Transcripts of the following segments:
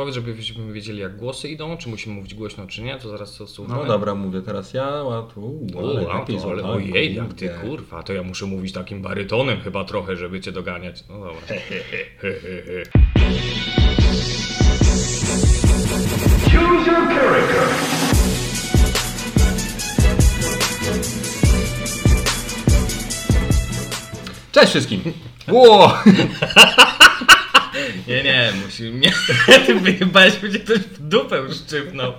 powiedz, żebyśmy wiedzieli jak głosy idą, czy musimy mówić głośno, czy nie, to zaraz to słuchamy. No dobra, mówię teraz ja, a tu... O, ale a lepiej to, ale, słucham, ojej, jak ty kurwa, to ja muszę mówić takim barytonem chyba trochę, żeby cię doganiać. No dobra. Choose your character. Cześć wszystkim! Ło! Nie, nie, musi mnie. Ty wyjebałeś, będzie ktoś w dupę szczypnął.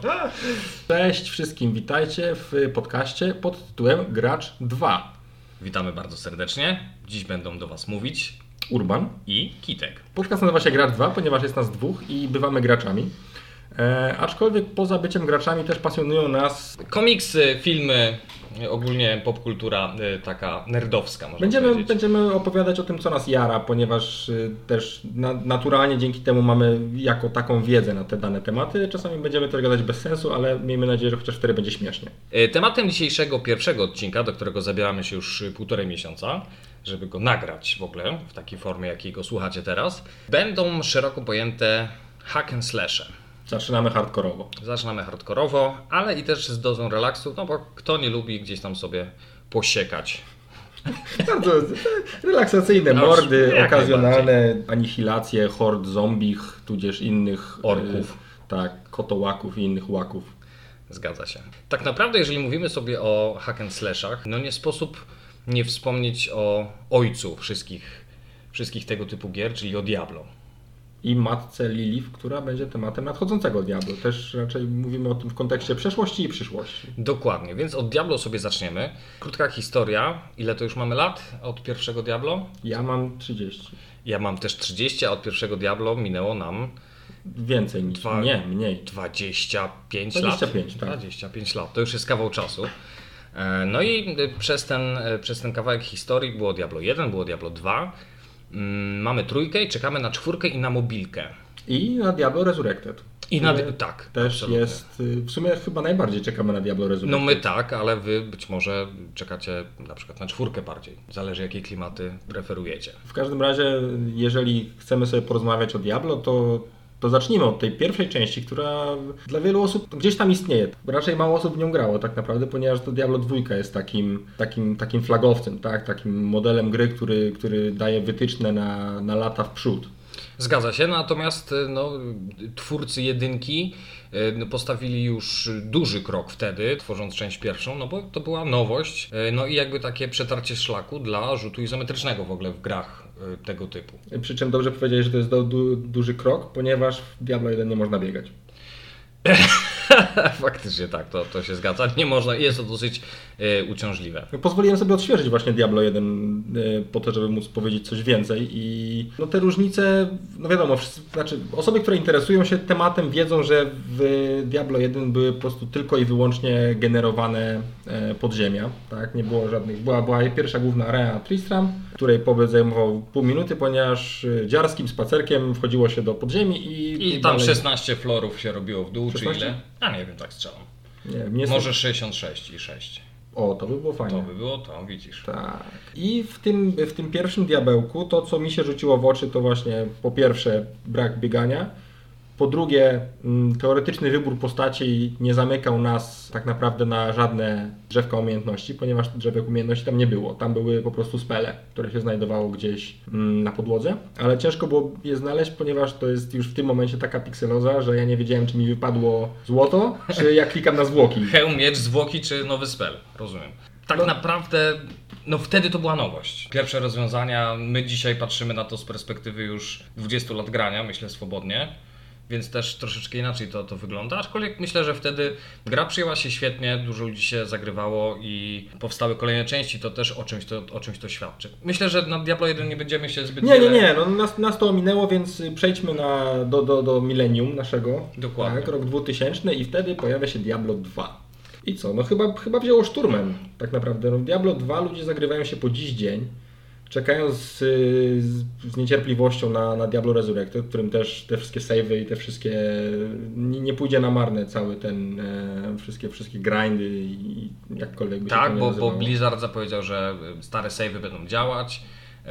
Cześć wszystkim, witajcie w podcaście pod tytułem Gracz 2. Witamy bardzo serdecznie. Dziś będą do Was mówić Urban. i Kitek. Podcast nazywa się Gracz 2, ponieważ jest nas dwóch i bywamy graczami. E, aczkolwiek poza byciem graczami też pasjonują nas Komiksy, filmy, ogólnie popkultura y, taka nerdowska, można Będziemy, powiedzieć. będziemy opowiadać o tym, co nas jara, ponieważ y, też na, naturalnie dzięki temu mamy jako taką wiedzę na te dane tematy. Czasami będziemy też gadać bez sensu, ale miejmy nadzieję, że chociaż wtedy będzie śmiesznie. Y, Tematem dzisiejszego pierwszego odcinka, do którego zabieramy się już półtorej miesiąca, żeby go nagrać w ogóle w takiej formie, jakiej go słuchacie teraz, będą szeroko pojęte hack and slashe. Zaczynamy hardkorowo. Zaczynamy hardkorowo, ale i też z dozą relaksu, no bo kto nie lubi gdzieś tam sobie posiekać. Bardzo relaksacyjne No, mordy, jak okazjonalne anihilacje hord zombich, tudzież innych Orków. y, tak, kotołaków i innych łaków. Zgadza się. Tak naprawdę, jeżeli mówimy sobie o hack and slashach, no nie sposób nie wspomnieć o ojcu wszystkich, wszystkich tego typu gier, czyli o Diablo. I matce Lilith, która będzie tematem nadchodzącego Diablo. Też raczej mówimy o tym w kontekście przeszłości i przyszłości. Dokładnie, więc od Diablo sobie zaczniemy. Krótka historia. Ile to już mamy lat od pierwszego Diablo? Ja mam 30. Ja mam też 30, a od pierwszego Diablo minęło nam Więcej niż. Dwa- Nie, mniej. 25, 25, lat. tak. 25 lat, to już jest kawał czasu. E, No i y, przez ten, y, przez ten kawałek historii było Diablo 1, było Diablo 2. Mm, Mamy trójkę i czekamy na czwórkę i na mobilkę. I na Diablo Resurrected. I na, tak, Też absolutnie. jest. y, W sumie chyba najbardziej czekamy na Diablo No Resurrected. my tak, ale wy być może czekacie na przykład na czwórkę bardziej. Zależy jakie klimaty preferujecie. W każdym razie, jeżeli chcemy sobie porozmawiać o Diablo, to, to zacznijmy od tej pierwszej części, która dla wielu osób gdzieś tam istnieje. Raczej mało osób w nią grało tak naprawdę, ponieważ to Diablo 2 jest takim, takim, takim flagowcem, tak? takim modelem gry, który, który daje wytyczne na, na lata w przód. Zgadza się, natomiast y, no, twórcy jedynki y, no, postawili już duży krok wtedy, tworząc część pierwszą, no bo to była nowość, y, no i jakby takie przetarcie szlaku dla rzutu izometrycznego w ogóle w grach tego typu. Przy czym dobrze powiedziałeś, że to jest du, du, duży krok, ponieważ w Diablo 1 nie można biegać. Faktycznie tak, to, to się zgadza. Nie można, jest to dosyć uciążliwe. Pozwoliłem sobie odświeżyć właśnie Diablo 1 y, po to, żeby móc powiedzieć coś więcej i no te różnice, no wiadomo, wszyscy, znaczy osoby, które interesują się tematem wiedzą, że w Diablo 1 były po prostu tylko i wyłącznie generowane e, podziemia, tak, nie było żadnych, była, była pierwsza główna arena Tristram, której pobyt zajmował pół minuty, ponieważ y, dziarskim spacerkiem wchodziło się do podziemi i... I tam dalej- 16 florów się robiło w dół, 16? czy ile? A nie wiem, tak strzelam. Nie, mnie Może 66 i 6. O, to by było fajne. To by było to, widzisz. Tak. I w tym, w tym pierwszym diabełku to, co mi się rzuciło w oczy, to właśnie po pierwsze brak biegania, po drugie mm, teoretyczny wybór postaci nie zamykał nas tak naprawdę na żadne drzewka umiejętności, ponieważ drzewek umiejętności tam nie było. Tam były po prostu spele, które się znajdowało gdzieś mm, na podłodze, ale ciężko było je znaleźć, ponieważ to jest już w tym momencie taka pikseloza, że ja nie wiedziałem, czy mi wypadło złoto, czy jak klikam na zwłoki. Hełm, miecz, zwłoki czy nowy spell, rozumiem. Tak No. naprawdę, no wtedy to była nowość. Pierwsze rozwiązania, my dzisiaj patrzymy na to z perspektywy już 20 lat grania, myślę swobodnie, więc też troszeczkę inaczej to, to wygląda, aczkolwiek myślę, że wtedy gra przyjęła się świetnie, dużo ludzi się zagrywało i powstały kolejne części, to też o czymś to, o czymś to świadczy. Myślę, że na Diablo 1 nie będziemy się zbyt Nie, nie, wiele... nie, no nas, nas to ominęło, więc przejdźmy na, do, do, do milenium naszego. Dokładnie. Tak, rok 2000 i wtedy pojawia się Diablo 2. I co? No chyba, chyba wzięło szturmem tak naprawdę. No, Diablo 2 ludzie zagrywają się po dziś dzień, czekają z, z, niecierpliwością na, na Diablo Resurrected, w którym też te wszystkie savey i te wszystkie... Nie, pójdzie na marne cały ten... E, wszystkie, wszystkie grindy i jakkolwiek by się Tak, bo, bo. Blizzard zapowiedział, że stare savey będą działać,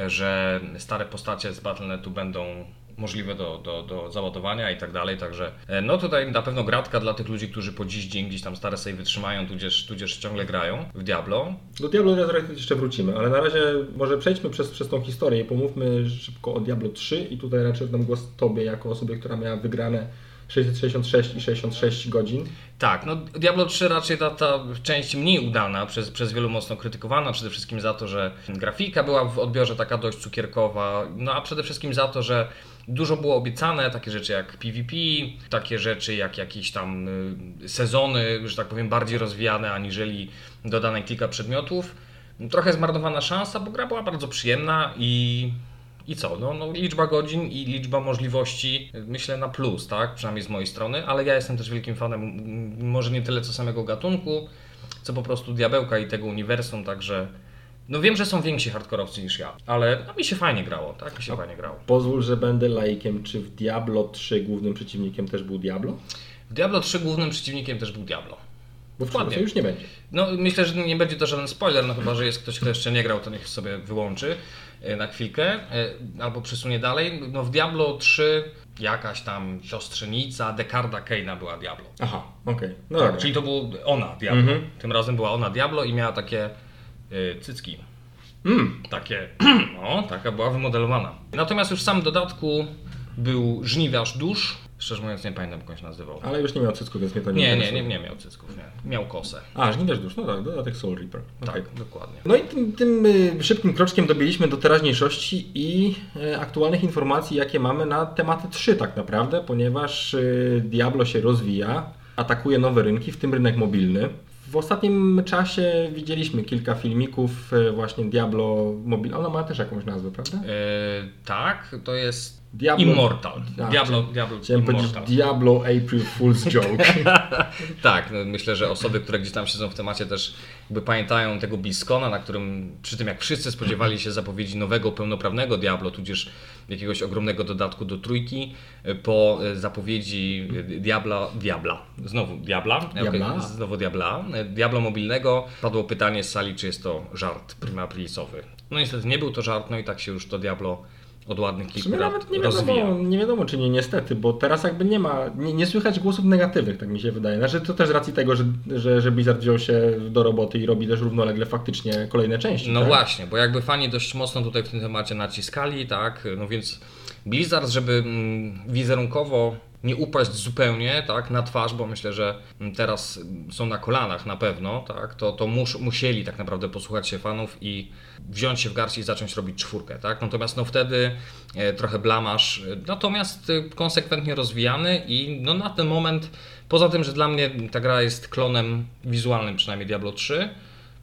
że stare postacie z Battle.netu będą możliwe do, do, do załadowania i tak dalej, także e, no tutaj na pewno gratka dla tych ludzi, którzy po dziś dzień gdzieś tam stare sobie wytrzymają, tudzież, tudzież ciągle grają w Diablo. Do Diablo Resurrected jeszcze wrócimy, ale na razie może przejdźmy przez, przez tą historię i pomówmy szybko o Diablo 3 i tutaj raczej oddam głos Tobie jako osobie, która miała wygrane 666 i 66 godzin. Tak, no Diablo 3 raczej ta, ta część mniej udana, przez, przez wielu mocno krytykowana, przede wszystkim za to, że grafika była w odbiorze taka dość cukierkowa, no a przede wszystkim za to, że dużo było obiecane, takie rzeczy jak PvP, takie rzeczy jak jakieś tam y, sezony, że tak powiem, bardziej rozwijane aniżeli dodane kilka przedmiotów. Trochę zmarnowana szansa, bo gra była bardzo przyjemna i i co? No, no, liczba godzin i liczba możliwości, myślę, na plus, tak? Przynajmniej z mojej strony, ale ja jestem też wielkim fanem, może nie tyle co samego gatunku, co po prostu diabełka i tego uniwersum, także. No wiem, że są więksi hardkorowcy niż ja, ale no, mi się fajnie grało, tak? Mi się fajnie grało. Pozwól, że będę laikiem. Czy w Diablo 3 głównym przeciwnikiem też był Diablo? W Diablo 3 głównym przeciwnikiem też był Diablo. Bo w Dokładnie. już nie będzie. No myślę, że nie będzie to żaden spoiler, no chyba, że jest ktoś, kto jeszcze nie grał, to niech sobie wyłączy e, na chwilkę e, albo przesunie dalej. No w Diablo 3 jakaś tam siostrzenica Dekarda Keina była Diablo. Aha, okej. No Tak, czyli to był ona Diablo. Mhm. Tym razem była ona Diablo i miała takie cycki. Mm. Takie, no, taka była wymodelowana. Natomiast już w samym dodatku był żniwiarz dusz. Szczerze mówiąc nie pamiętam jak się nazywał. Ale już nie miał cycku, więc mnie to nie Nie, nie, nie, nie miał cycków, nie. Miał kosę. A, żniwiarz dusz, no tak, dodatek Soul Reaper. Okej. Tak, dokładnie. No i tym, tym y, szybkim kroczkiem dobiliśmy do teraźniejszości i y, aktualnych informacji, jakie mamy na tematy 3 tak naprawdę, ponieważ y, Diablo się rozwija, atakuje nowe rynki, w tym rynek mobilny. W ostatnim czasie widzieliśmy kilka filmików y, właśnie Diablo mobilne. Ona ma też jakąś nazwę, prawda? E, tak, to jest Diablo- Immortal. A, Diablo, chciałem- Diablo powiedzieć Immortal. Diablo April Fool's Joke. Tak, no myślę, że osoby, które gdzieś tam siedzą w temacie też jakby pamiętają tego BlizzCona, na którym przy tym jak wszyscy spodziewali się zapowiedzi nowego, pełnoprawnego Diablo, tudzież jakiegoś ogromnego dodatku do trójki, po e, zapowiedzi Diabla, Diabla, znowu Diabla, Diabla. Okej, znowu Diabla, Diablo mobilnego, padło pytanie z sali, czy jest to żart prima aprilisowy. No niestety nie był to żart, no i tak się już to Diablo od ładnych kilku lat nawet nie rozwija. wiadomo, nie wiadomo, czy nie niestety, bo teraz jakby nie ma, nie, nie słychać głosów negatywnych, tak mi się wydaje. Znaczy to też z racji tego, że, że, że Blizzard wziął się do roboty i robi też równolegle faktycznie kolejne części. No tak? właśnie, bo jakby fani dość mocno tutaj w tym temacie naciskali, tak, no więc Blizzard, żeby mm, wizerunkowo nie upaść zupełnie, tak, na twarz, bo myślę, że teraz są na kolanach na pewno, tak, to, to mus, musieli tak naprawdę posłuchać się fanów i wziąć się w garść i zacząć robić czwórkę, tak, natomiast no wtedy e, trochę blamasz, e, natomiast e, konsekwentnie rozwijany i no na ten moment, poza tym, że dla mnie ta gra jest klonem wizualnym przynajmniej Diablo 3,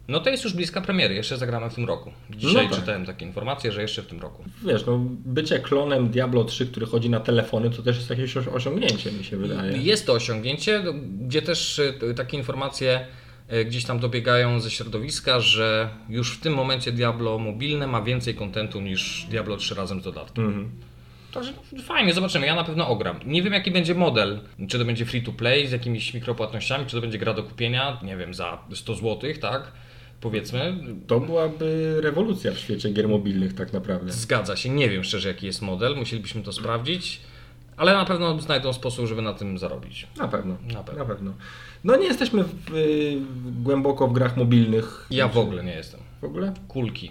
no to jest już bliska premiery, jeszcze zagramy w tym roku. Dzisiaj No tak. czytałem takie informacje, że jeszcze w tym roku. Wiesz, no bycie klonem Diablo 3, który chodzi na telefony, to też jest jakieś osi- osiągnięcie, mi się wydaje. Jest to osiągnięcie, no, gdzie też y, takie informacje y, gdzieś tam dobiegają ze środowiska, że już w tym momencie Diablo mobilne ma więcej kontentu niż Diablo 3 razem z dodatkiem. Mhm. Także fajnie, zobaczymy. Ja na pewno ogram. Nie wiem jaki będzie model. Czy to będzie free to play z jakimiś mikropłatnościami, czy to będzie gra do kupienia, nie wiem, za 100 zł, tak? Powiedzmy. To byłaby rewolucja w świecie gier mobilnych tak naprawdę. Zgadza się, nie wiem szczerze jaki jest model, musielibyśmy to sprawdzić, ale na pewno znajdą sposób, żeby na tym zarobić. Na pewno. Na pewno. Na pewno. No nie jesteśmy w, y, głęboko w grach mobilnych. Ja w ogóle nie jestem. W ogóle? Kulki,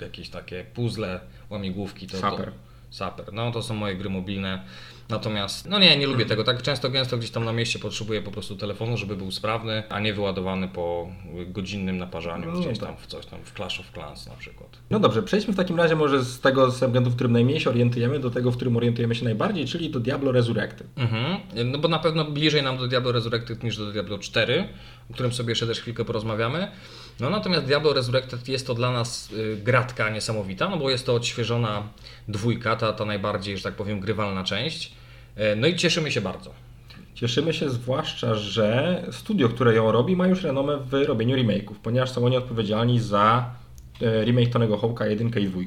jakieś takie puzzle, łamigłówki. To, Saper. To, saper. No to są moje gry mobilne. Natomiast, no nie, nie lubię tego. Tak często, gęsto gdzieś tam na mieście potrzebuję po prostu telefonu, żeby był sprawny, a nie wyładowany po godzinnym naparzaniu No gdzieś tak. tam w coś tam, w Clash of Clans na przykład. No dobrze, przejdźmy w takim razie może z tego segmentu, w którym najmniej się orientujemy, do tego, w którym orientujemy się najbardziej, czyli do Diablo Resurrected. Mhm. No bo na pewno bliżej nam do Diablo Resurrected niż do Diablo 4, o którym sobie jeszcze też chwilkę porozmawiamy. No natomiast Diablo Resurrected jest to dla nas y, gratka niesamowita, no bo jest to odświeżona dwójka, ta, ta najbardziej, że tak powiem, grywalna część. E, No i cieszymy się bardzo. Cieszymy się zwłaszcza, że studio, które ją robi, ma już renomę w robieniu remake'ów, ponieważ są oni odpowiedzialni za e, remake Tonego Hawka 1 i 2.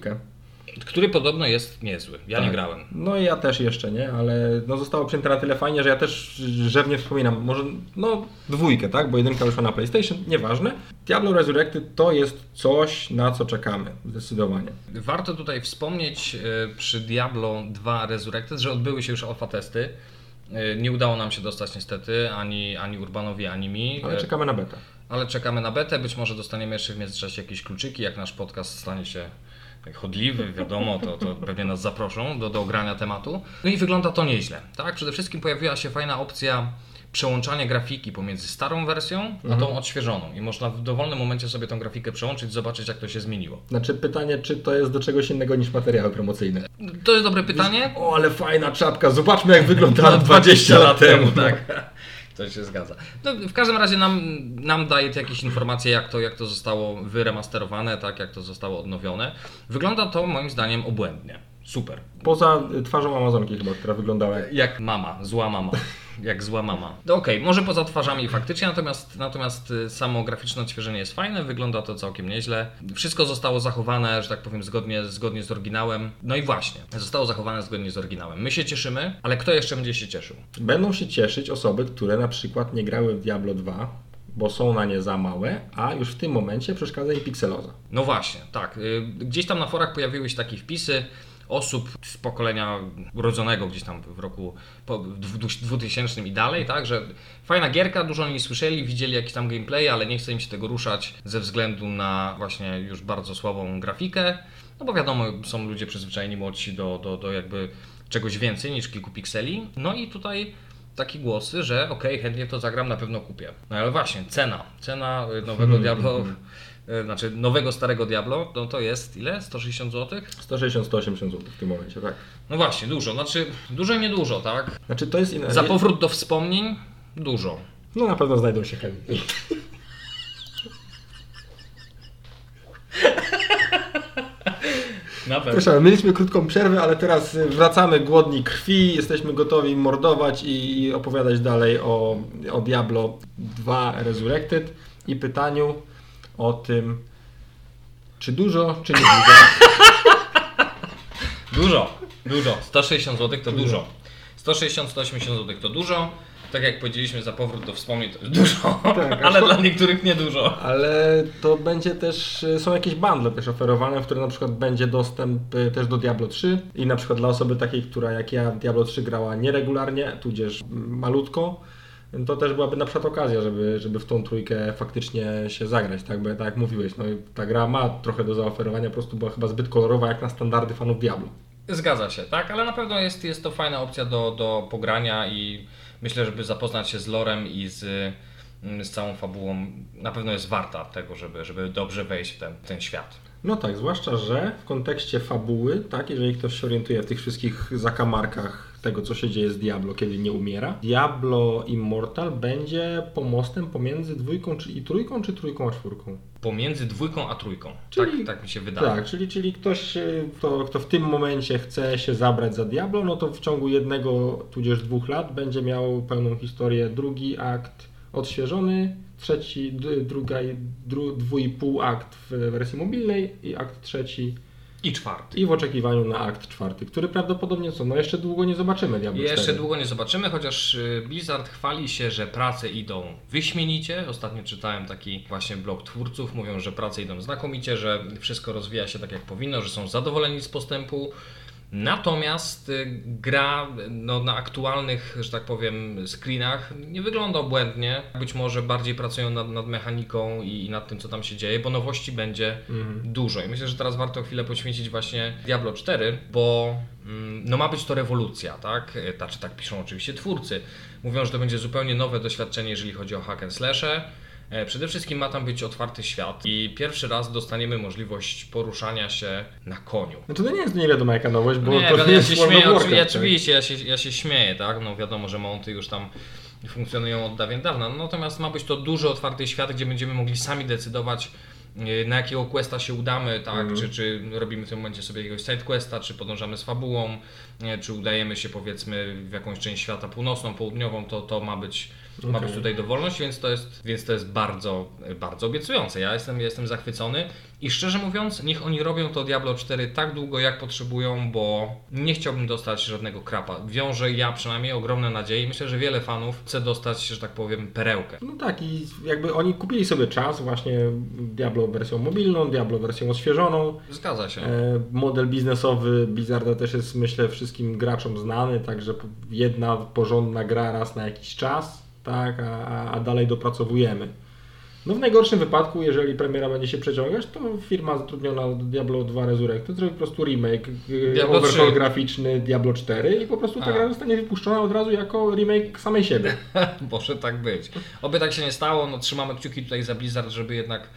Który podobno jest niezły. Ja nie Tak. grałem. No i ja też jeszcze nie, ale no zostało przyjęte na tyle fajnie, że ja też rzewnie wspominam, może no dwójkę, tak, bo jedynka wyszła na PlayStation, nieważne. Diablo Resurrected to jest coś, na co czekamy, zdecydowanie. Warto tutaj wspomnieć e, przy Diablo 2 Resurrected, że odbyły się już alfa testy. E, Nie udało nam się dostać niestety ani, ani Urbanowi, ani mi. Ale E, czekamy na betę. ale czekamy na betę. Być może dostaniemy jeszcze w międzyczasie jakieś kluczyki. Jak nasz podcast stanie się chodliwy, wiadomo, to, to pewnie nas zaproszą do, do ogrania tematu. No i wygląda to nieźle. Tak? Przede wszystkim pojawiła się fajna opcja przełączania grafiki pomiędzy starą wersją a tą odświeżoną. I można w dowolnym momencie sobie tą grafikę przełączyć, zobaczyć jak to się zmieniło. Znaczy pytanie, czy to jest do czegoś innego niż materiały promocyjne. To jest dobre pytanie. O, ale fajna czapka, zobaczmy jak wyglądała 20 lat temu. tak. To się zgadza. No, w każdym razie nam, nam daje to jakieś informacje, jak to, jak to zostało wyremasterowane, tak, jak to zostało odnowione. Wygląda to moim zdaniem obłędnie. Super. Poza twarzą Amazonki chyba, która wyglądała jak... Jak mama, zła mama. Jak zła mama. No Okej, może poza twarzami faktycznie, natomiast, natomiast y, samo graficzne odświeżenie jest fajne, wygląda to całkiem nieźle. Wszystko zostało zachowane, że tak powiem, zgodnie, zgodnie z oryginałem. No i właśnie, zostało zachowane zgodnie z oryginałem. My się cieszymy, ale kto jeszcze będzie się cieszył? Będą się cieszyć osoby, które na przykład nie grały w Diablo 2, bo są na nie za małe, a już w tym momencie przeszkadza im pikseloza. No właśnie, tak. Y, Gdzieś tam na forach pojawiły się takie wpisy osób z pokolenia urodzonego gdzieś tam w roku po- w dwu- 2000 i dalej, tak, że fajna gierka, dużo o niej słyszeli, widzieli jakieś tam gameplay, ale nie chce im się tego ruszać ze względu na właśnie już bardzo słabą grafikę, no bo wiadomo, są ludzie przyzwyczajeni młodsi do, do, do jakby czegoś więcej niż kilku pikseli, no i tutaj takie głosy, że okej, chętnie to zagram, na pewno kupię. No ale właśnie, cena, cena y, nowego Diablo, y, znaczy nowego starego Diablo, no to jest ile? 160 zł? 160-180 zł w tym momencie, tak. No właśnie, dużo, znaczy dużo i niedużo, tak? Znaczy to jest inne. Za powrót do wspomnień dużo. No na pewno znajdą się chętni. Na pewno. Proszę, mieliśmy krótką przerwę, ale teraz y, wracamy głodni krwi, jesteśmy gotowi mordować i opowiadać dalej o, o Diablo 2 Resurrected i pytaniu o tym, czy dużo, czy nie dużo. Dużo, dużo. 160 zł to dużo. 160-180 zł to dużo. Tak jak powiedzieliśmy, za powrót do wspomnień to jest dużo, Tak, ale dla niektórych niedużo. Ale to będzie też, są jakieś bundle też oferowane, w których na przykład będzie dostęp y, też do Diablo 3 i na przykład dla osoby takiej, która jak ja Diablo 3 grała nieregularnie, tudzież mm, malutko, to też byłaby na przykład okazja, żeby, żeby w tą trójkę faktycznie się zagrać, tak? Bo tak jak mówiłeś, no, ta gra ma trochę do zaoferowania, po prostu była chyba zbyt kolorowa jak na standardy fanów Diablo. Zgadza się, tak, ale na pewno jest, jest to fajna opcja do, do pogrania i myślę, żeby zapoznać się z lorem i z, mm, z całą fabułą, na pewno jest warta tego, żeby, żeby dobrze wejść w ten, w ten świat. No tak, zwłaszcza, że w kontekście fabuły, tak, jeżeli ktoś się orientuje w tych wszystkich zakamarkach tego, co się dzieje z Diablo, kiedy nie umiera, Diablo Immortal będzie pomostem pomiędzy dwójką czy, i trójką, czy trójką a czwórką. Pomiędzy dwójką a trójką. Czyli- tak, tak mi się wydaje. Tak, czyli, czyli ktoś, e, kto, kto w tym momencie chce się zabrać za Diablo, no to w ciągu jednego, tudzież dwóch lat będzie miał pełną historię, drugi akt odświeżony, trzeci, druga, dru, dwójpół akt w wersji mobilnej i akt trzeci I czwarty. i w oczekiwaniu na akt czwarty, który prawdopodobnie co, no jeszcze długo nie zobaczymy Diablo Jeszcze 4. długo nie zobaczymy, chociaż y, Blizzard chwali się, że prace idą wyśmienicie. Ostatnio czytałem taki właśnie blog twórców, mówią, że prace idą znakomicie, że wszystko rozwija się tak jak powinno, że są zadowoleni z postępu. Natomiast y, gra no, na aktualnych, że tak powiem, screenach nie wygląda błędnie. Być może bardziej pracują nad, nad mechaniką i, i nad tym, co tam się dzieje, bo nowości będzie dużo. I myślę, że teraz warto chwilę poświęcić właśnie Diablo 4, bo mm, no, ma być to rewolucja, tak? Y, Znaczy, tak piszą oczywiście twórcy. Mówią, że to będzie zupełnie nowe doświadczenie, jeżeli chodzi o hack and slashe. E, Przede wszystkim ma tam być otwarty świat i pierwszy raz dostaniemy możliwość poruszania się na koniu. No to nie jest nie wiadomo jaka nowość, bo Nie, to ja, nie ja jest się śmieję, oczywiście, tak? oczywiście ja, się, ja się śmieję, tak? No wiadomo, że monty już tam funkcjonują od dawien dawna, natomiast ma być to duży, otwarty świat, gdzie będziemy mogli sami decydować yy, na jakiego questa się udamy, tak? Mhm. Czy, czy robimy w tym momencie sobie jakiegoś side questa, czy podążamy z fabułą, nie? czy udajemy się powiedzmy w jakąś część świata północną, południową, to, to ma być ma Okej. być tutaj dowolność, więc to jest, więc to jest bardzo, bardzo obiecujące. Ja jestem, jestem zachwycony I szczerze mówiąc, niech oni robią to Diablo 4 tak długo, jak potrzebują, bo nie chciałbym dostać żadnego krapa. Wiążę ja przynajmniej ogromne nadzieje i myślę, że wiele fanów chce dostać, że tak powiem, perełkę. No tak i jakby oni kupili sobie czas, właśnie Diablo wersją mobilną, Diablo wersją odświeżoną. Zgadza się. E, Model biznesowy Blizzarda też jest myślę wszystkim graczom znany, także jedna porządna gra raz na jakiś czas, tak, a, a- dalej dopracowujemy. No w najgorszym wypadku, jeżeli premiera będzie się przeciągać, to firma zatrudniona Diablo 2 Resurrected zrobi po prostu remake, e, Diablo overhaul 3. graficzny Diablo 4 i po prostu ta A. gra zostanie wypuszczona od razu jako remake samej siebie. Może tak być. Oby tak się nie stało. No, trzymamy kciuki tutaj za Blizzard, żeby jednak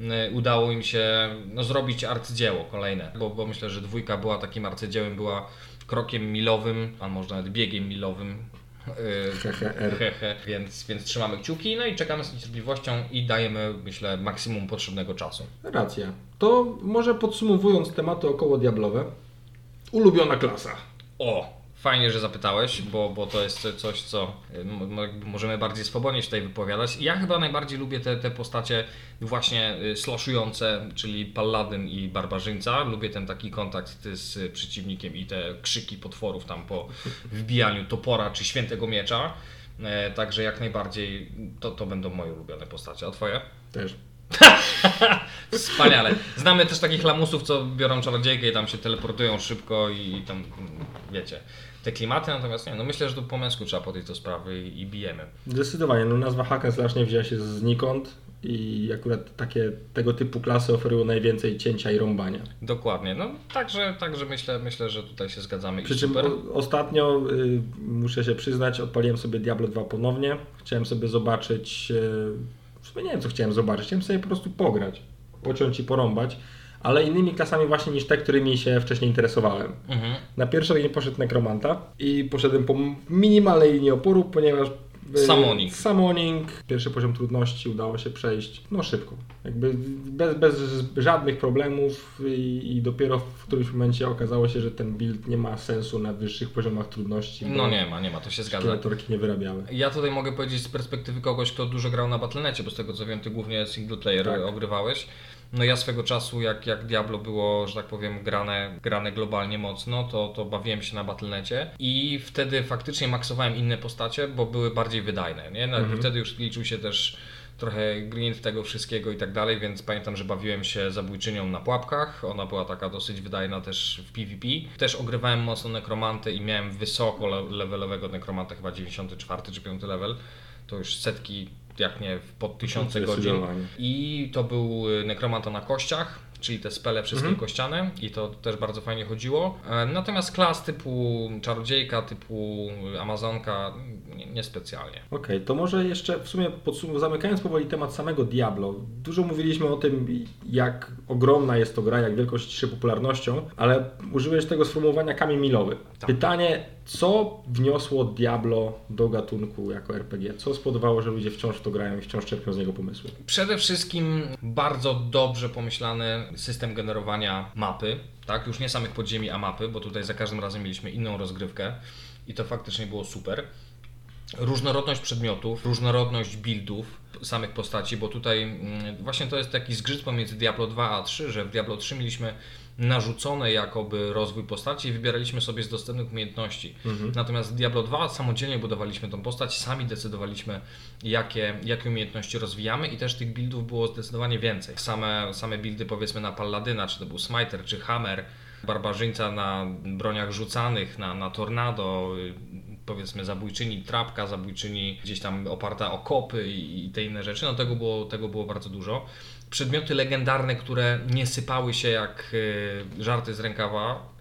y, udało im się no, zrobić arcydzieło kolejne. Bo, bo myślę, że dwójka była takim arcydziełem, była krokiem milowym, a może nawet biegiem milowym. Więc, więc trzymamy kciuki, no i czekamy z niecierpliwością i dajemy, myślę, maksimum potrzebnego czasu. Racja. To może podsumowując tematy około diablowe, ulubiona klasa. O, fajnie, że zapytałeś, bo, bo to jest coś, co możemy bardziej swobodnie się tutaj wypowiadać. Ja chyba najbardziej lubię te, te postacie właśnie y, sloszujące, czyli Palladyn i Barbarzyńca. Lubię ten taki kontakt z przeciwnikiem i te krzyki potworów tam po wbijaniu topora czy świętego miecza. E, Także jak najbardziej to, to będą moje ulubione postacie. A twoje? Też. Wspaniale. Znamy też takich lamusów, co biorą czarodziejkę i tam się teleportują szybko i tam, wiecie, te klimaty, natomiast nie, no myślę, że tu po męsku trzeba podejść do sprawy i, i bijemy. Zdecydowanie, no nazwa hack and slash nie wzięła się znikąd i akurat takie tego typu klasy oferują najwięcej cięcia i rąbania. Dokładnie, no także, także myślę, myślę, że tutaj się zgadzamy Przy czym o, ostatnio, y, muszę się przyznać, odpaliłem sobie Diablo 2 ponownie. Chciałem sobie zobaczyć, y, sumie nie wiem co chciałem zobaczyć, chciałem sobie po prostu pograć, pociąć i porąbać, ale innymi klasami właśnie niż te, którymi się wcześniej interesowałem. Mhm. Na pierwszej linii poszedł Nekromanta i poszedłem po minimalnej linii oporu, ponieważ Summoning. Summoning, pierwszy poziom trudności udało się przejść no szybko. Jakby bez, bez żadnych problemów i, i dopiero w którymś momencie okazało się, że ten build nie ma sensu na wyższych poziomach trudności. No nie ma, nie ma, to się zgadza. Szkieletorki nie wyrabiały. Ja tutaj mogę powiedzieć z perspektywy kogoś, kto dużo grał na Battle.necie, bo z tego co wiem, ty głównie single player Tak. ogrywałeś. No ja swego czasu, jak, jak Diablo było, że tak powiem, grane, grane globalnie mocno, to, to bawiłem się na Battle.necie i wtedy faktycznie maksowałem inne postacie, bo były bardziej wydajne. Nie? No, Mhm. Wtedy już liczył się też trochę grind tego wszystkiego i tak dalej, więc pamiętam, że bawiłem się zabójczynią na pułapkach. Ona była taka dosyć wydajna też w PvP. Też ogrywałem mocno nekromantę i miałem wysoko le- levelowego nekromanta, chyba 94 czy 5 level. To już setki, jak nie pod tysiące godzin. I to był y, nekromanta na kościach, czyli te spele wszystkie Mhm. kościane i to też bardzo fajnie chodziło. E, Natomiast klas typu czarodziejka, typu amazonka nie- niespecjalnie. Okej, to może jeszcze w sumie podsum- zamykając powoli temat samego Diablo. Dużo mówiliśmy o tym, jak ogromna jest to gra, jak wielką się cieszy popularnością, ale użyłeś tego sformułowania kamień milowy. Tak. Pytanie, co wniosło Diablo do gatunku jako RPG? Co spowodowało, że ludzie wciąż w to grają i wciąż czerpią z niego pomysły? Przede wszystkim bardzo dobrze pomyślany system generowania mapy, tak? Już nie samych podziemi, a mapy, bo tutaj za każdym razem mieliśmy inną rozgrywkę i to faktycznie było super. Różnorodność przedmiotów, różnorodność buildów samych postaci, bo tutaj mm, właśnie to jest taki zgrzyt pomiędzy Diablo 2 a 3, że w Diablo 3 mieliśmy narzucone jakoby rozwój postaci i wybieraliśmy sobie z dostępnych umiejętności. Natomiast w Diablo 2 samodzielnie budowaliśmy tą postać, sami decydowaliśmy jakie, jakie umiejętności rozwijamy i też tych buildów było zdecydowanie więcej. Same, same buildy powiedzmy na Palladyna, czy to był Smiter, czy Hammer, barbarzyńca na broniach rzucanych, na, na tornado, powiedzmy zabójczyni trapka, zabójczyni gdzieś tam oparta o kopy i, i te inne rzeczy, no tego było, tego było bardzo dużo. Przedmioty legendarne, które nie sypały się jak y, żarty z rękawa,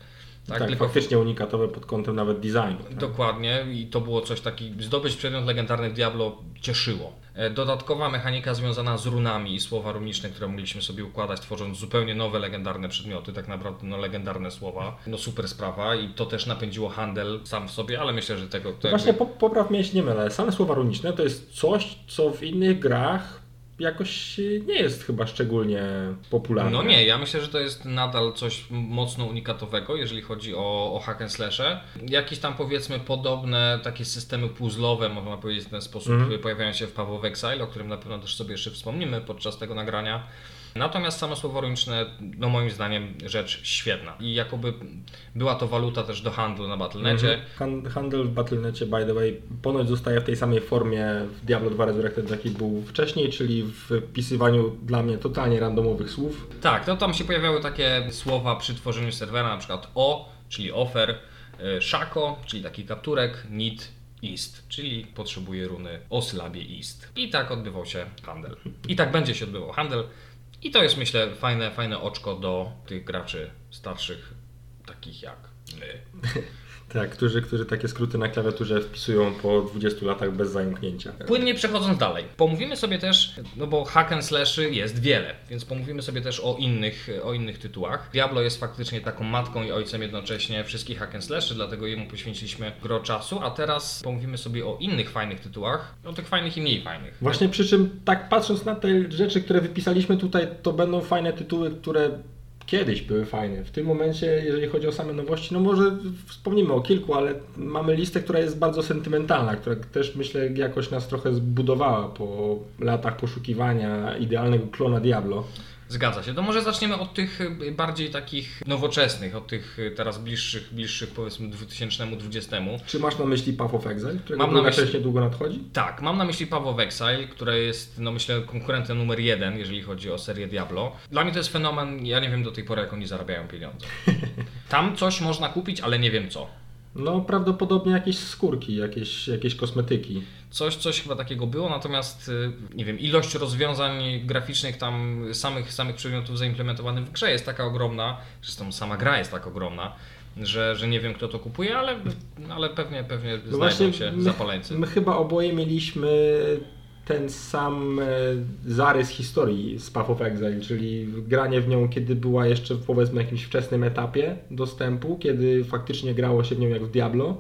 tak, Tak, tylko faktycznie unikatowe pod kątem nawet designu. Tak? Dokładnie i to było coś takiego, zdobyć przedmiot legendarny w Diablo cieszyło. E, Dodatkowa mechanika związana z runami i słowa runiczne, które mogliśmy sobie układać, tworząc zupełnie nowe legendarne przedmioty, tak naprawdę no, legendarne słowa. No super sprawa i to też napędziło handel sam w sobie, ale myślę, że tego... To tego właśnie po, popraw mnie, jeśli nie mylę. Same słowa runiczne to jest coś, co w innych grach jakoś nie jest chyba szczególnie popularne. No nie, ja myślę, że to jest nadal coś mocno unikatowego, jeżeli chodzi o, o hack and slashe. Jakieś tam powiedzmy podobne takie systemy puzzlowe, można powiedzieć w ten sposób, Mhm. pojawiają się w of Exile, o którym na pewno też sobie jeszcze wspomnimy podczas tego nagrania. Natomiast samo słowo runiczne, no moim zdaniem, rzecz świetna. I jakoby była to waluta też do handlu na Battle.necie. Han- Handel w Battle.necie, by the way, ponoć zostaje w tej samej formie w Diablo 2 Resurrected, jaki był wcześniej, czyli w wpisywaniu dla mnie totalnie randomowych słów. Tak, to tam się pojawiały takie słowa przy tworzeniu serwera, na przykład O, czyli offer, y, Shako, czyli taki kapturek, Need, East, czyli potrzebuje runy o sylabie East. I tak odbywał się handel. I tak będzie się odbywał handel. I to jest myślę fajne, fajne oczko do tych graczy starszych, takich jak my. Tak, którzy, którzy takie skróty na klawiaturze wpisują po 20 latach bez zająknięcia. Płynnie przechodząc dalej, pomówimy sobie też, no bo hack and slashy jest wiele, więc pomówimy sobie też o innych, o innych tytułach. Diablo jest faktycznie taką matką i ojcem jednocześnie wszystkich hack and slashy, dlatego jemu poświęciliśmy gro czasu, a teraz pomówimy sobie o innych fajnych tytułach, o tych fajnych i mniej fajnych. Właśnie przy czym, tak patrząc na te rzeczy, które wypisaliśmy tutaj, to będą fajne tytuły, które kiedyś były fajne. W tym momencie, jeżeli chodzi o same nowości, no może wspomnimy o kilku, ale mamy listę, która jest bardzo sentymentalna, która też myślę jakoś nas trochę zbudowała po latach poszukiwania idealnego klona Diablo. Zgadza się. To może zaczniemy od tych y, bardziej takich nowoczesnych, od tych y, teraz bliższych, bliższych powiedzmy 2020. Czy masz na myśli Path of Exile, którego Mam na myśli- niedługo nadchodzi? Tak, mam na myśli Path of Exile, które jest, no myślę, konkurentem numer jeden, jeżeli chodzi o serię Diablo. Dla mnie to jest fenomen, ja nie wiem do tej pory, jak oni zarabiają pieniądze. Tam coś można kupić, ale nie wiem co. No prawdopodobnie jakieś skórki, jakieś, jakieś kosmetyki. Coś, coś chyba takiego było, natomiast y, nie wiem, ilość rozwiązań graficznych tam, samych, samych przedmiotów zaimplementowanych w grze jest taka ogromna, zresztą sama gra jest tak ogromna, że, że nie wiem kto to kupuje, ale, ale pewnie, pewnie No znajdą się zapaleńcy. My chyba oboje mieliśmy ten sam e, zarys historii z Path of Exile, czyli granie w nią, kiedy była jeszcze powiedzmy jakimś wczesnym etapie dostępu, kiedy faktycznie grało się w nią jak w Diablo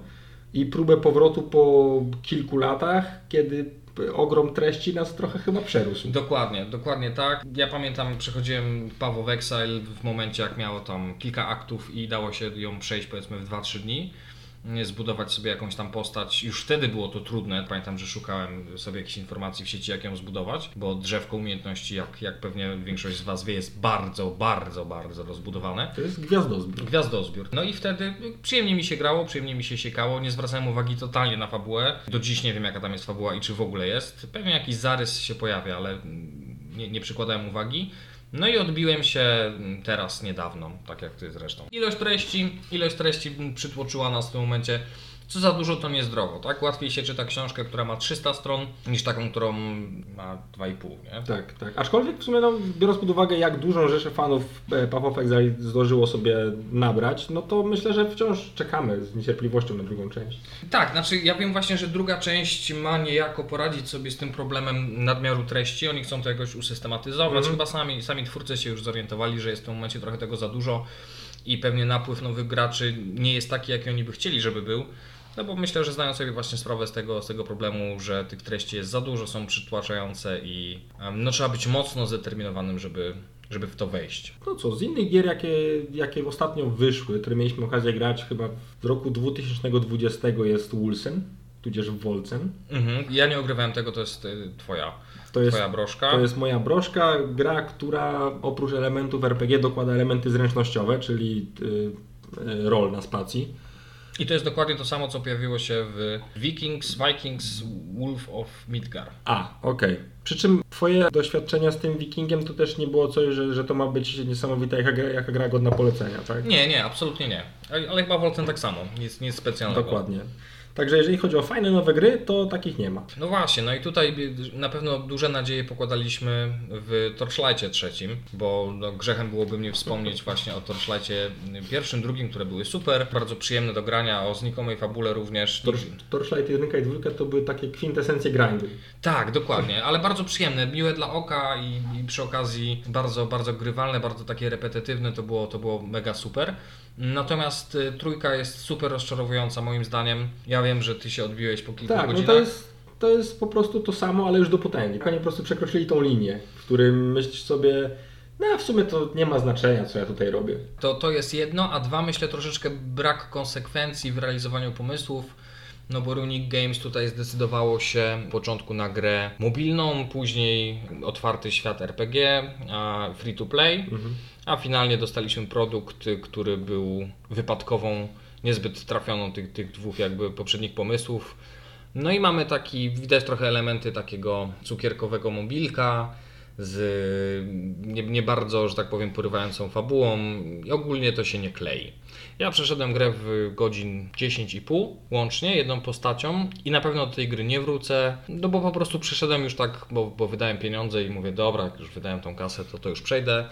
i próbę powrotu po kilku latach, kiedy ogrom treści nas trochę chyba przerósł. Dokładnie, dokładnie tak. Ja pamiętam, przechodziłem Path of Exile w momencie, jak miało tam kilka aktów i dało się ją przejść powiedzmy w 2-3 dni. Zbudować sobie jakąś tam postać. Już wtedy było to trudne. Pamiętam, że szukałem sobie jakichś informacji w sieci, jak ją zbudować, bo drzewko umiejętności, jak, jak pewnie większość z Was wie, jest bardzo, bardzo, bardzo rozbudowane. To jest gwiazdozbiór. Gwiazdozbiór. No i wtedy przyjemnie mi się grało, przyjemnie mi się siekało, nie zwracałem uwagi totalnie na fabułę. Do dziś nie wiem jaka tam jest fabuła i czy w ogóle jest. Pewnie jakiś zarys się pojawia, ale nie, nie przykładałem uwagi. No i odbiłem się teraz niedawno, tak jak ty zresztą. Ilość treści, ilość treści przytłoczyła nas w tym momencie. Co za dużo to niezdrowo, tak? Łatwiej się czyta książkę, która ma 300 stron, niż taką, którą ma 2,5, nie? Tak, tak. Aczkolwiek w sumie, no, biorąc pod uwagę, jak dużą rzeszę fanów e, Path of Exile zdążyło sobie nabrać, no to myślę, że wciąż czekamy z niecierpliwością na drugą część. Tak, znaczy ja wiem właśnie, że druga część ma niejako poradzić sobie z tym problemem nadmiaru treści. Oni chcą to jakoś usystematyzować. Mhm. Chyba sami, sami twórcy się już zorientowali, że jest w tym momencie trochę tego za dużo i pewnie napływ nowych graczy nie jest taki, jaki oni by chcieli, żeby był. No bo myślę, że zdają sobie właśnie sprawę z tego, z tego problemu, że tych treści jest za dużo, są przytłaczające i no, trzeba być mocno zdeterminowanym, żeby, żeby w to wejść. No co, z innych gier, jakie, jakie ostatnio wyszły, które mieliśmy okazję grać chyba w roku 2020 jest Wulsen, tudzież Wolcen. Mhm. Ja nie ogrywałem tego, to jest y, twoja, To jest, twoja broszka. to jest moja broszka, gra, która oprócz elementów RPG dokłada elementy zręcznościowe, czyli y, y, rol na spacji. I to jest dokładnie to samo, co pojawiło się w Vikings, Vikings, Wolf of Midgar. A, okej. Przy czym twoje doświadczenia z tym Wikingiem to też nie było coś, że, że to ma być niesamowita jaka, gra- jaka gra godna polecenia, tak? Nie, nie, absolutnie nie. Ale ale chyba Wolten tak samo, nic, nic specjalnego. Dokładnie. Także jeżeli chodzi o fajne nowe gry, to takich nie ma. No właśnie, no i tutaj na pewno duże nadzieje pokładaliśmy w Torchlightie trzecim, bo no, grzechem byłoby mnie wspomnieć właśnie o Torchlightie pierwszym, drugim, które były super, bardzo przyjemne do grania, o znikomej fabule również. Tor, Torchlight 1 i 2 to były takie kwintesencje grindu. Tak, dokładnie, ale bardzo przyjemne, miłe dla oka i, i przy okazji bardzo, bardzo grywalne, bardzo takie repetytywne, to było, to było mega super. Natomiast y, trójka jest super rozczarowująca moim zdaniem. Ja wiem, że ty się odbiłeś po kilku Tak, no godzinach. to jest, to jest po prostu to samo, ale już do potęgi. Oni po prostu przekroczyli tą linię, w którym myślisz sobie, no w sumie to nie ma znaczenia, co ja tutaj robię. To, to jest jedno, a dwa myślę troszeczkę brak konsekwencji w realizowaniu pomysłów. No bo Runic Games tutaj zdecydowało się w początku na grę mobilną, później otwarty świat RPG, a free to play, a finalnie dostaliśmy produkt, który był wypadkową, niezbyt trafioną tych, tych dwóch jakby poprzednich pomysłów. No i mamy taki, widać trochę elementy takiego cukierkowego mobilka z nie, nie bardzo, że tak powiem, porywającą fabułą i ogólnie to się nie klei. Ja przeszedłem grę w godzin 10,5 łącznie, jedną postacią i na pewno do tej gry nie wrócę, no bo po prostu przyszedłem już tak, bo, bo wydałem pieniądze i mówię, dobra, jak już wydałem tą kasę, to to już przejdę.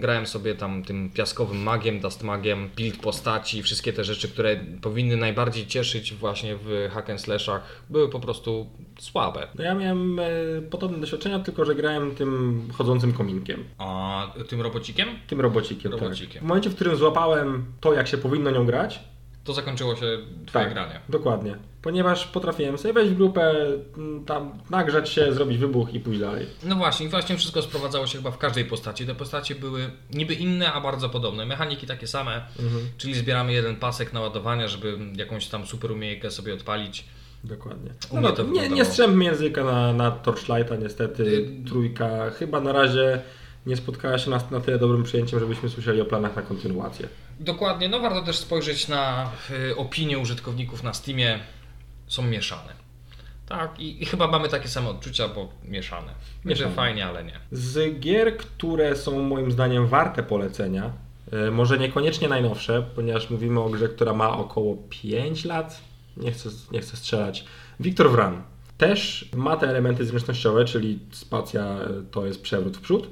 Grałem sobie tam tym piaskowym magiem, dust magiem, build postaci, wszystkie te rzeczy, które powinny najbardziej cieszyć właśnie w hack and slashach, były po prostu słabe. No ja miałem e, podobne doświadczenia, tylko że grałem tym chodzącym kominkiem. A tym robocikiem? Tym robocikiem, Robocikiem. tak. W momencie, w którym złapałem to, jak się powinno nią grać, To zakończyło się twoje tak, granie. dokładnie. Ponieważ potrafiłem sobie wejść w grupę, m, tam nagrzać się, zrobić wybuch i pójść dalej. No właśnie, i właśnie wszystko sprowadzało się chyba w każdej postaci. Te postacie były niby inne, a bardzo podobne. Mechaniki takie same, czyli zbieramy jeden pasek naładowania, żeby jakąś tam super umiejętkę sobie odpalić. Dokładnie. No, no, to nie, nie strzępmy języka na, na Torchlighta, niestety. Y- Trójka chyba na razie nie spotkała się na, na tyle dobrym przyjęciem, żebyśmy słyszeli o planach na kontynuację. Dokładnie, no warto też spojrzeć na y, opinie użytkowników na Steamie. Są mieszane. Tak, i, i chyba mamy takie same odczucia, bo mieszane. Że Mieszane. fajnie, ale nie. Z gier, które są moim zdaniem warte polecenia, e, może niekoniecznie najnowsze, ponieważ mówimy o grze, która ma około 5 lat, nie chcę, nie chcę strzelać. Victor Wran też ma te elementy zręcznościowe, czyli spacja e, to jest przewrót w przód,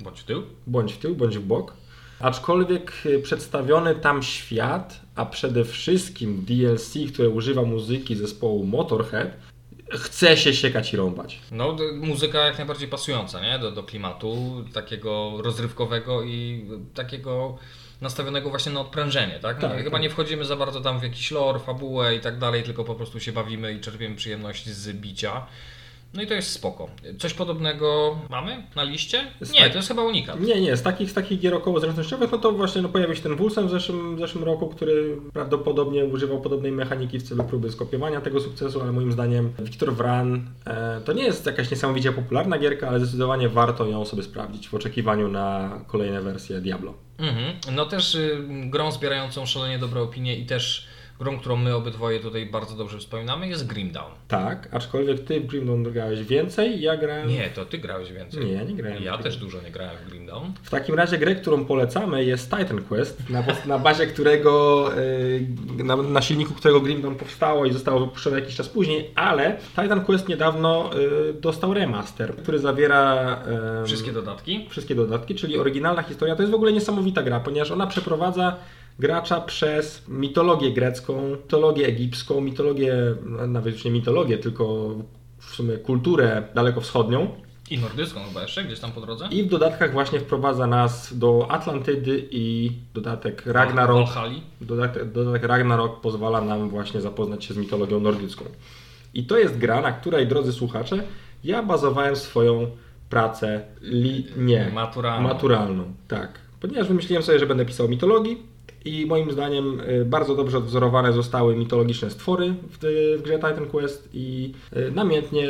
Bądź w tył. bądź w tył, bądź w bok. Aczkolwiek e, przedstawiony tam świat, a przede wszystkim DLC, które używa muzyki zespołu Motorhead, chce się siekać i rąbać. No, muzyka jak najbardziej pasująca, nie? Do, do klimatu, takiego rozrywkowego i takiego nastawionego właśnie na odprężenie, tak? Tak, chyba tak. nie wchodzimy za bardzo tam w jakiś lore, fabułę i tak dalej, tylko po prostu się bawimy i czerpiemy przyjemność z bicia. No i to jest spoko. Coś podobnego mamy na liście? Nie, Tak. to jest chyba unikat. Nie, nie, z takich, z takich gier około zręcznościowych, no to właśnie no, pojawił się ten Wulsen w zeszłym, w zeszłym roku, który prawdopodobnie używał podobnej mechaniki w celu próby skopiowania tego sukcesu, ale moim zdaniem Victor Wran e, to nie jest jakaś niesamowicie popularna gierka, ale zdecydowanie warto ją sobie sprawdzić w oczekiwaniu na kolejne wersje Diablo. Mhm. No też y, grą zbierającą szalenie dobre opinie i też grą, którą my obydwoje tutaj bardzo dobrze wspominamy jest Grim Dawn. Tak, aczkolwiek ty w Grim Dawn grałeś więcej, ja grałem... Nie, to ty grałeś więcej. Nie, ja nie grałem Ja też dużo nie grałem w Grim Dawn. W takim razie grę, którą polecamy jest Titan Quest, na, na bazie którego, e, na, na silniku którego Grim Dawn powstało i zostało wypuszczone jakiś czas później, ale Titan Quest niedawno e, dostał remaster, który zawiera e, Wszystkie dodatki. wszystkie dodatki, czyli oryginalna historia. To jest w ogóle niesamowita gra, ponieważ ona przeprowadza gracza przez mitologię grecką, mitologię egipską, mitologię, nawet już nie mitologię, tylko w sumie kulturę dalekowschodnią. I nordycką chyba jeszcze, gdzieś tam po drodze. I w dodatkach właśnie wprowadza nas do Atlantydy i dodatek Ragnarok. Valhalla. Dodatek, dodatek Ragnarok pozwala nam właśnie zapoznać się z mitologią nordycką. I to jest gra, na której, drodzy słuchacze, ja bazowałem swoją pracę li, nie, Maturalną. maturalną. Tak. Ponieważ wymyśliłem sobie, że będę pisał mitologii i moim zdaniem y, bardzo dobrze odwzorowane zostały mitologiczne stwory w, w grze Titan Quest i y, namiętnie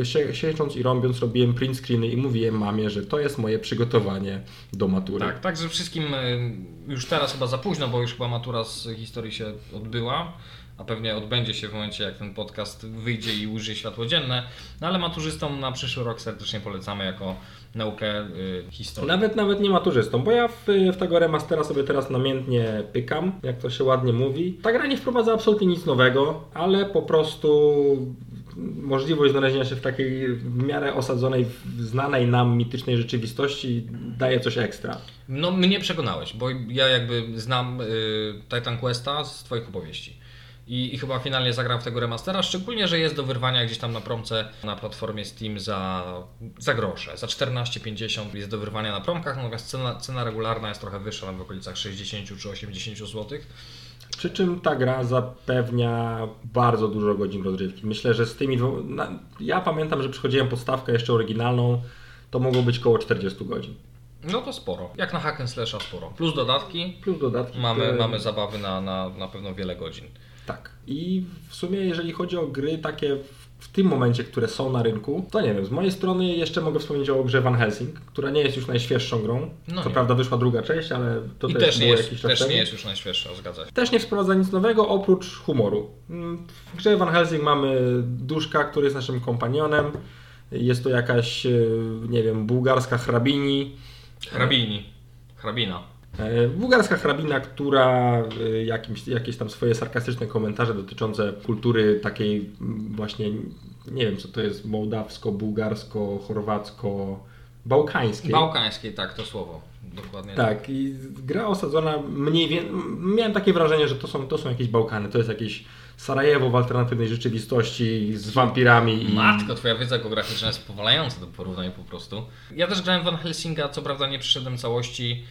y, sie, siedząc i rąbiąc robiłem print screeny i mówiłem mamie, że to jest moje przygotowanie do matury. Tak, także wszystkim y, już teraz chyba za późno, bo już chyba matura z historii się odbyła, a pewnie odbędzie się w momencie jak ten podcast wyjdzie i ujrzy światło dzienne, no ale maturzystom na przyszły rok serdecznie polecamy jako naukę y, historii. Nawet nawet nie maturzystą, bo ja w, w tego remastera sobie teraz namiętnie pykam, jak to się ładnie mówi. Ta gra nie wprowadza absolutnie nic nowego, ale po prostu możliwość znalezienia się w takiej w miarę osadzonej, w znanej nam mitycznej rzeczywistości daje coś ekstra. No mnie przekonałeś, bo ja jakby znam y, Titan Questa z Twoich opowieści. I, I chyba finalnie zagram w tego remastera, szczególnie, że jest do wyrwania gdzieś tam na promce na platformie Steam za, za grosze. Za 14,50 jest do wyrwania na promkach, natomiast cena, cena regularna jest trochę wyższa, tam w okolicach 60 czy 80 zł. Przy czym ta gra zapewnia bardzo dużo godzin rozrywki. Myślę, że z tymi dwoma... Ja pamiętam, że przychodziłem podstawkę jeszcze oryginalną, to mogło być około 40 godzin. No to sporo. Jak na hack and slasha sporo. Plus dodatki, Plus dodatki. mamy, które- mamy zabawy na, na, na pewno wiele godzin. Tak. I w sumie, jeżeli chodzi o gry takie w- tym momencie, które są na rynku, to nie wiem, z mojej strony jeszcze mogę wspomnieć o grze Van Helsing, która nie jest już najświeższą grą. No Co nie. prawda wyszła druga część, ale to I też, też nie, jest, jakiś czas też temu. nie jest już najświeższa, zgadza się. Też nie wprowadza nic nowego oprócz humoru. Mm, W grze Van Helsing mamy duszka, który jest naszym kompanionem. Jest to jakaś, e, nie wiem, bułgarska hrabini. Hrabini. Hrabina. E, Bułgarska hrabina, która e, jakimś, jakieś tam swoje sarkastyczne komentarze dotyczące kultury takiej właśnie, nie wiem co to jest, mołdawsko, bułgarsko, chorwacko, bałkańskiej. Bałkańskiej, tak, to słowo. Dokładnie. Tak, i gra osadzona mniej więcej. Miałem takie wrażenie, że to są, to są jakieś Bałkany, to jest jakieś Sarajewo w alternatywnej rzeczywistości z wampirami i. Matko, twoja wiedza geograficzna jest powalająca do porównań po prostu. Ja też grałem w Van Helsinga, co prawda nie przyszedłem całości,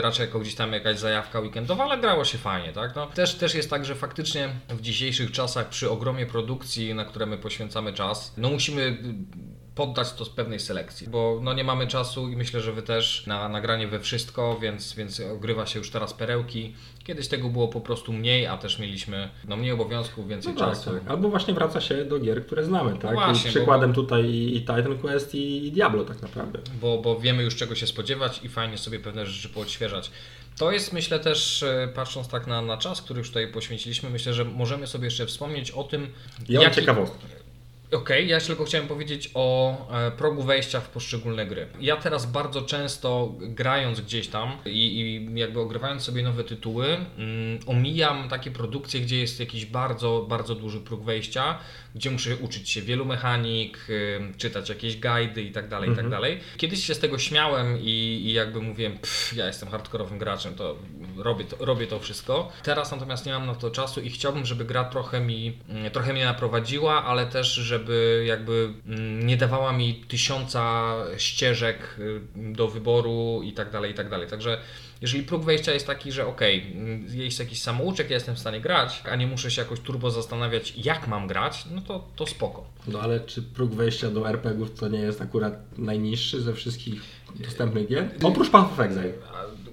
raczej jako gdzieś tam jakaś zajawka weekendowa, ale grało się fajnie, tak? No, też, też jest tak, że faktycznie w dzisiejszych czasach przy ogromie produkcji, na które my poświęcamy czas, no musimy y, poddać to z pewnej selekcji, bo no nie mamy czasu i myślę, że wy też na nagranie we wszystko, więc, więc ogrywa się już teraz perełki. Kiedyś tego było po prostu mniej, a też mieliśmy no mniej obowiązków, No więcej tak, czasu. tak. Albo właśnie wraca się do gier, które znamy, tak? właśnie, I przykładem tutaj i, Titan Quest i, Diablo tak naprawdę. bo, bo wiemy już czego się spodziewać i fajnie sobie pewne rzeczy poodświeżać. To jest myślę też, e, patrząc tak na, na czas, który już tutaj poświęciliśmy, myślę, że możemy sobie jeszcze wspomnieć o tym, Ja mam ciekawostkę. Okej, ja jeszcze tylko chciałem powiedzieć o e, progu wejścia w poszczególne gry. Ja teraz bardzo często grając gdzieś tam i, i jakby ogrywając sobie nowe tytuły, mm, omijam takie produkcje, gdzie jest jakiś bardzo, bardzo duży próg wejścia, gdzie muszę uczyć się wielu mechanik, y, czytać jakieś guidy i tak dalej, i tak dalej. Kiedyś się z tego śmiałem i, i jakby mówiłem, pff, ja jestem hardkorowym graczem, to robię, to robię to wszystko. Teraz natomiast nie mam na to czasu i chciałbym, żeby gra trochę mi, mm, trochę mnie naprowadziła, ale też, żeby jakby mm, nie dawała mi tysiąca ścieżek y, do wyboru i tak dalej, i tak dalej. Także jeżeli próg wejścia jest taki, że okej, mm, jest jakiś samouczek, ja jestem w stanie grać, a nie muszę się jakoś turbo zastanawiać, jak mam grać, no to, to spoko. No ale czy próg wejścia do RPGów to nie jest akurat najniższy ze wszystkich dostępnych gier? Oprócz Path of Exile.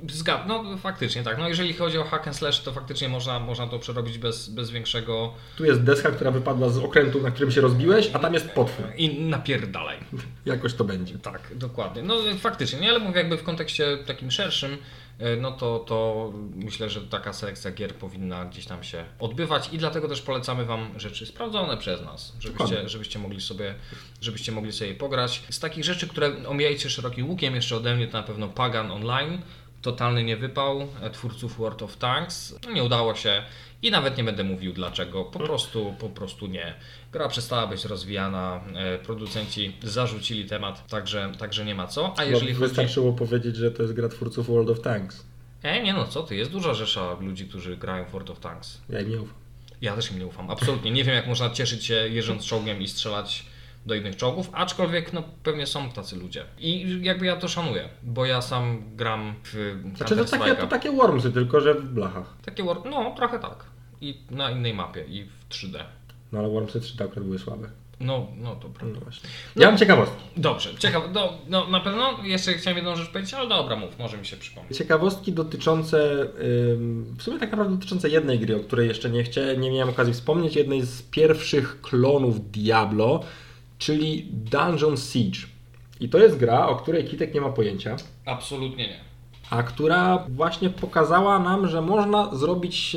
Zgad, no faktycznie tak. No jeżeli chodzi o hack and slash, to faktycznie można, można to przerobić bez, bez większego Tu jest deska, która wypadła z okrętu, na którym się rozbiłeś, a tam jest potwór. i napierdalaj. Jakoś to będzie. Tak, dokładnie. No faktycznie, nie, ale mówię jakby w kontekście takim szerszym, no to, to myślę, że taka selekcja gier powinna gdzieś tam się odbywać i dlatego też polecamy Wam rzeczy sprawdzone przez nas, żebyście, żebyście mogli sobie żebyście mogli sobie pograć. Z takich rzeczy, które omijajcie szerokim łukiem jeszcze ode mnie, to na pewno Pagan Online, totalny niewypał e, twórców World of Tanks. No, nie udało się i nawet nie będę mówił dlaczego, po prostu, po prostu nie. Gra przestała być rozwijana, e, producenci zarzucili temat, także, także nie ma co. A jeżeli no, chodzi... Wystarczyło powiedzieć, że to jest gra twórców World of Tanks. E, nie no co ty, jest duża rzesza ludzi, którzy grają w World of Tanks. Ja im nie ufam. Ja też im nie ufam, absolutnie. Nie wiem jak można cieszyć się jeżdżąc czołgiem i strzelać do innych czołgów, aczkolwiek no pewnie są tacy ludzie. I jakby ja to szanuję, bo ja sam gram w Znaczy to takie, to takie Wormsy, tylko że w blachach. Takie war... no trochę tak. I na innej mapie i w 3D. No ale Wormsy 3 to akurat były słabe. No, no to prawda. No właśnie. Ja mam ciekawostkę. Dobrze, ciekawe, do, no na pewno jeszcze chciałem jedną rzecz powiedzieć, ale dobra, mów, może mi się przypomnieć. Ciekawostki dotyczące, w sumie tak naprawdę dotyczące jednej gry, o której jeszcze nie, chcie, nie miałem okazji wspomnieć, jednej z pierwszych klonów Diablo, czyli Dungeon Siege. I to jest gra, o której Kitek nie ma pojęcia, Absolutnie nie. a która właśnie pokazała nam, że można zrobić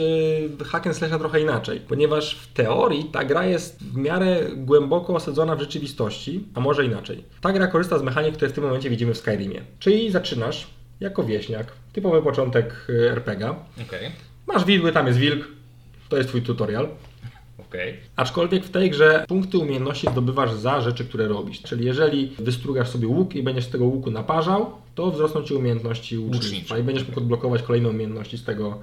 e, hack and slasha trochę inaczej, ponieważ w teorii ta gra jest w miarę głęboko osadzona w rzeczywistości, a może inaczej. Ta gra korzysta z mechanik, które w tym momencie widzimy w Skyrimie. Czyli zaczynasz jako wieśniak, typowy początek e, RPG. Okej, Masz widły, tam jest wilk, to jest twój tutorial. Okej. Aczkolwiek w tej grze punkty umiejętności zdobywasz za rzeczy, które robisz. Czyli jeżeli wystrugasz sobie łuk i będziesz z tego łuku naparzał, to wzrosną ci umiejętności łucznictwa i będziesz mógł odblokować kolejne umiejętności z tego,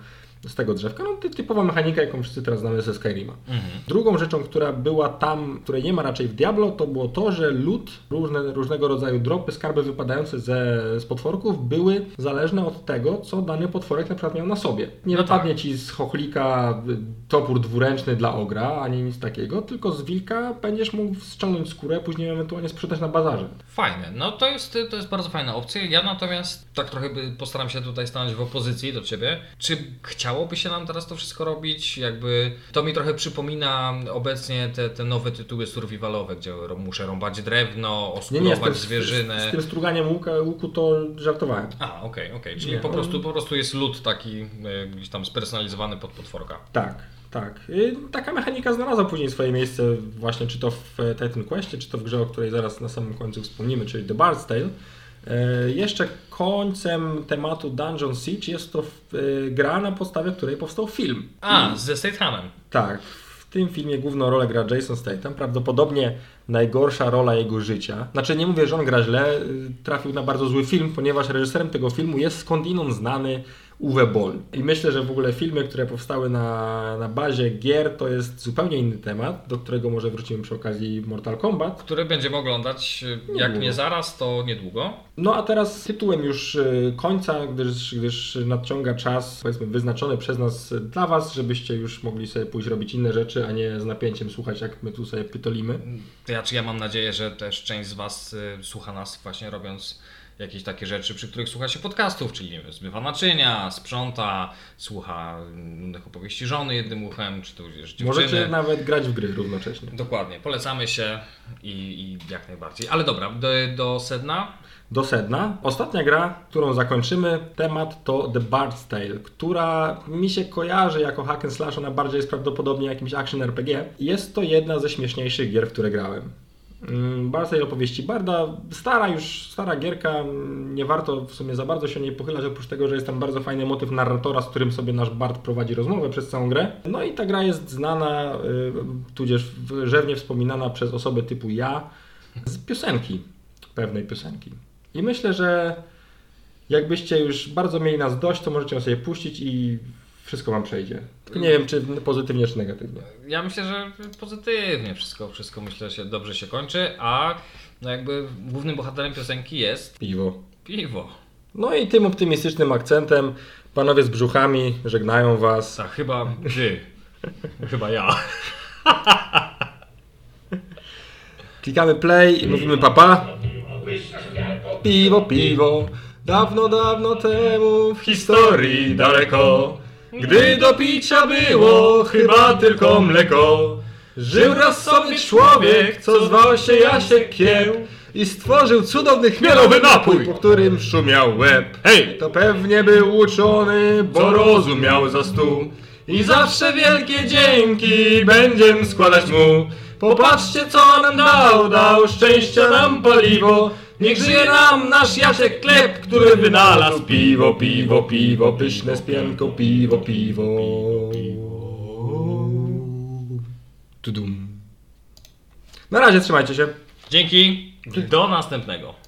z tego drzewka. No ty, typowa mechanika, jaką wszyscy teraz znamy ze Skyrima. Drugą rzeczą, która była tam, której nie ma raczej w Diablo, to było to, że lód, różne, różnego rodzaju dropy, skarby wypadające ze, z potworków były zależne od tego, co dany potworek na przykład miał na sobie. Nie No wypadnie ci z chochlika y, topór dwuręczny dla ogra, ani nic takiego, tylko z wilka będziesz mógł ściągnąć skórę, później ewentualnie sprzedać na bazarze. Fajne, no to jest, to jest bardzo fajna opcja. Ja natomiast tak trochę postaram się tutaj stanąć w opozycji do Ciebie. Czy chciałbyś chciałoby się nam teraz to wszystko robić. Jakby to mi trochę przypomina obecnie te, te nowe tytuły survivalowe, gdzie muszę rąbać drewno, Nie, nie, z oskurować tym, z, zwierzynę. z tym struganiem łuka, łuku to żartowałem. A, okej, okej. Czyli Nie, po, prostu, po prostu jest lód taki e, gdzieś tam spersonalizowany pod potworka. Tak, tak. Y, Taka mechanika znalazła później swoje miejsce właśnie czy to w e, Titan Questie, czy to w grze, o której zaraz na samym końcu wspomnimy, czyli The Bard's Tale. E, Jeszcze końcem tematu Dungeon Siege jest to e, gra, na podstawie której powstał film. A, ze Stathamem. Tak, w tym filmie główną rolę gra Jason Statham, prawdopodobnie najgorsza rola jego życia. Znaczy nie mówię, że on gra źle, y, trafił na bardzo zły film, ponieważ reżyserem tego filmu jest skądinąd znany Uwe Boll. I myślę, że w ogóle filmy, które powstały na, na bazie gier, to jest zupełnie inny temat, do którego może wrócimy przy okazji Mortal Kombat. Który będziemy oglądać, e, jak Niedługo. nie zaraz, to niedługo. No a teraz tytułem już y, końca, gdyż, gdyż nadciąga czas, powiedzmy, wyznaczony przez nas y, dla Was, żebyście już mogli sobie pójść robić inne rzeczy, a nie z napięciem słuchać, jak my tu sobie pytolimy. To Ja, czy ja mam nadzieję, że też część z Was y, słucha nas właśnie robiąc jakieś takie rzeczy, przy których słucha się podcastów, czyli nie wiem, zbywa naczynia, sprząta, słucha nudnych opowieści żony jednym uchem, czy to wiesz, dziewczyny. Możecie nawet grać w gry równocześnie. Dokładnie, polecamy się i, i jak najbardziej. Ale dobra, do, do sedna. Do sedna. Ostatnia gra, którą zakończymy, temat to The Bard's Tale, która mi się kojarzy jako hack and slash, ona bardziej jest prawdopodobnie jakimś action RPG. Jest to jedna ze śmieszniejszych gier, w które grałem. Mm, Bard's Tale opowieści Barda, stara już, stara gierka, nie warto w sumie za bardzo się o niej pochylać, oprócz tego, że jest tam bardzo fajny motyw narratora, z którym sobie nasz Bard prowadzi rozmowę przez całą grę. No i ta gra jest znana, y, tudzież rzewnie wspominana przez osoby typu ja z piosenki, pewnej piosenki. I myślę, że jakbyście już bardzo mieli nas dość, to możecie ją sobie puścić i wszystko wam przejdzie. Tylko nie wiem, czy pozytywnie, czy negatywnie. Ja myślę, że pozytywnie wszystko, wszystko myślę, że dobrze się kończy, a no jakby głównym bohaterem piosenki jest Piwo. piwo. No i tym optymistycznym akcentem panowie z brzuchami żegnają was. Tak, chyba ty. chyba ja. Klikamy play i mówimy papa. Piwo, piwo. Dawno, dawno temu w historii daleko, gdy do picia było chyba tylko mleko, żył sobie człowiek, co zwał się Jasiek Kieł i stworzył cudowny chmielowy napój, po którym szumiał łeb. Hej, to pewnie był uczony, bo rozumiał za stu. I zawsze wielkie dzięki będziem składać mu. Popatrzcie co nam dał, dał szczęścia nam paliwo. Niech żyje nam nasz Jasiek Klep, który wynalazł piwo, piwo, piwo, pyszne z pianką, piwo, piwo. Tudum. Na razie trzymajcie się. Dzięki. Do następnego.